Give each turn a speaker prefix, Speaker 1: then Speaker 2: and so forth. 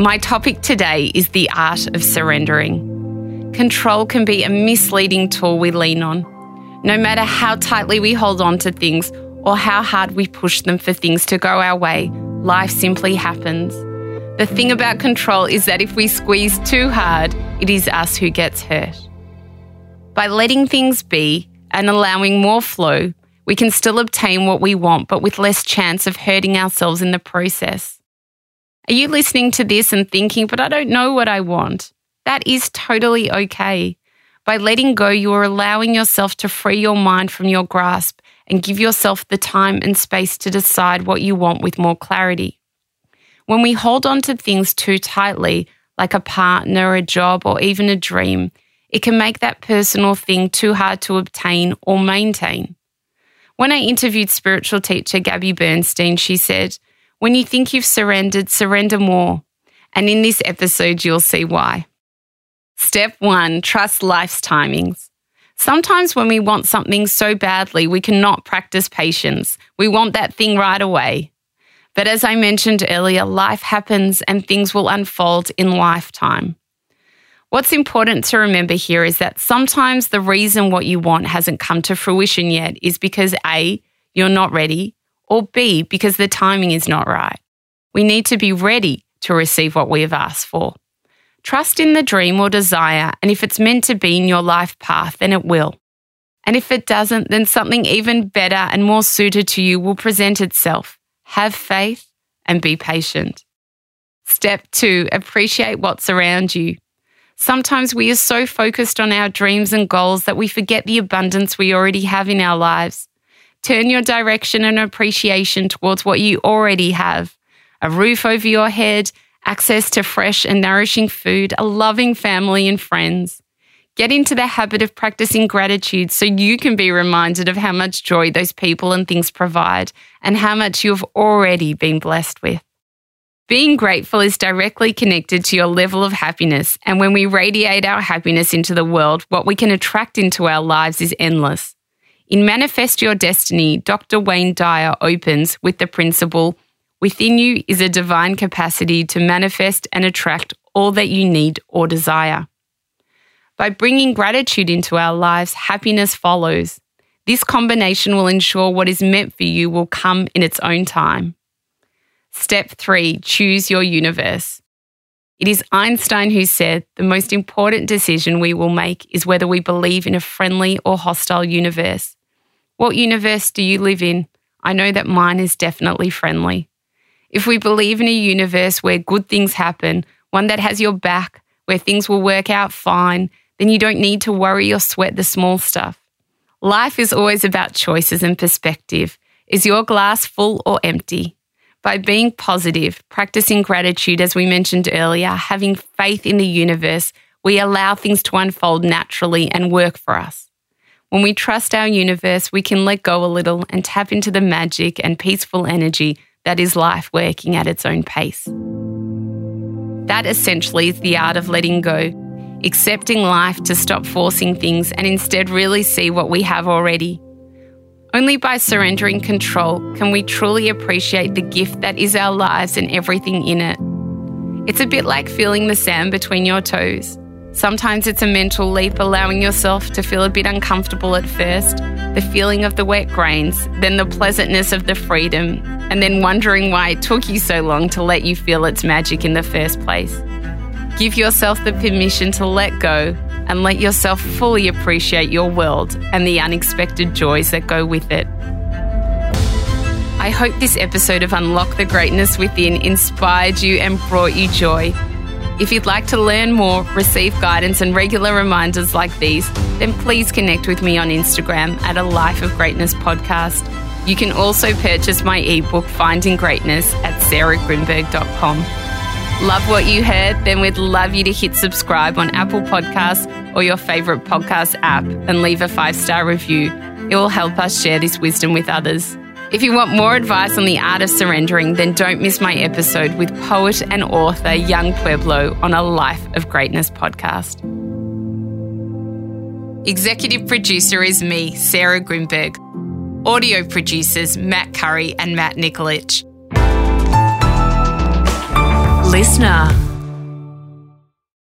Speaker 1: My topic today is the art of surrendering. Control can be a misleading tool we lean on. No matter how tightly we hold on to things or how hard we push them for things to go our way, life simply happens. The thing about control is that if we squeeze too hard, it is us who gets hurt. By letting things be and allowing more flow, we can still obtain what we want, but with less chance of hurting ourselves in the process. Are you listening to this and thinking, but I don't know what I want? That is totally okay. By letting go, you are allowing yourself to free your mind from your grasp and give yourself the time and space to decide what you want with more clarity. When we hold on to things too tightly, like a partner, a job, or even a dream, it can make that personal thing too hard to obtain or maintain. When I interviewed spiritual teacher Gabby Bernstein, she said, When you think you've surrendered, surrender more. And in this episode, you'll see why. Step one trust life's timings. Sometimes when we want something so badly, we cannot practice patience. We want that thing right away. But as I mentioned earlier, life happens and things will unfold in lifetime. What's important to remember here is that sometimes the reason what you want hasn't come to fruition yet is because A, you're not ready, or B, because the timing is not right. We need to be ready to receive what we have asked for. Trust in the dream or desire, and if it's meant to be in your life path, then it will. And if it doesn't, then something even better and more suited to you will present itself have faith, and be patient. Step two, appreciate what's around you. Sometimes we are so focused on our dreams and goals that we forget the abundance we already have in our lives. Turn your direction and appreciation towards what you already have a roof over your head, access to fresh and nourishing food, a loving family and friends. Get into the habit of practicing gratitude so you can be reminded of how much joy those people and things provide and how much you've already been blessed with. Being grateful is directly connected to your level of happiness, and when we radiate our happiness into the world, what we can attract into our lives is endless. In Manifest Your Destiny, Dr. Wayne Dyer opens with the principle Within you is a divine capacity to manifest and attract all that you need or desire. By bringing gratitude into our lives, happiness follows. This combination will ensure what is meant for you will come in its own time. Step three choose your universe. It is Einstein who said the most important decision we will make is whether we believe in a friendly or hostile universe. What universe do you live in? I know that mine is definitely friendly. If we believe in a universe where good things happen, one that has your back, where things will work out fine, then you don't need to worry or sweat the small stuff. Life is always about choices and perspective. Is your glass full or empty? By being positive, practicing gratitude, as we mentioned earlier, having faith in the universe, we allow things to unfold naturally and work for us. When we trust our universe, we can let go a little and tap into the magic and peaceful energy that is life working at its own pace. That essentially is the art of letting go accepting life to stop forcing things and instead really see what we have already. Only by surrendering control can we truly appreciate the gift that is our lives and everything in it. It's a bit like feeling the sand between your toes. Sometimes it's a mental leap, allowing yourself to feel a bit uncomfortable at first, the feeling of the wet grains, then the pleasantness of the freedom, and then wondering why it took you so long to let you feel its magic in the first place. Give yourself the permission to let go and let yourself fully appreciate your world and the unexpected joys that go with it. I hope this episode of Unlock the Greatness Within inspired you and brought you joy. If you'd like to learn more, receive guidance, and regular reminders like these, then please connect with me on Instagram at a Life of Greatness podcast. You can also purchase my ebook, Finding Greatness, at sarahgrynberg.com. Love what you heard? Then we'd love you to hit subscribe on Apple Podcasts or your favourite podcast app and leave a five star review. It will help us share this wisdom with others. If you want more advice on the art of surrendering, then don't miss my episode with poet and author Yung Pueblo on a Life of Greatness podcast. Executive producer is me, Sarah Grynberg. Audio producers Matt Curry and Matt Nikolic.
Speaker 2: Listener.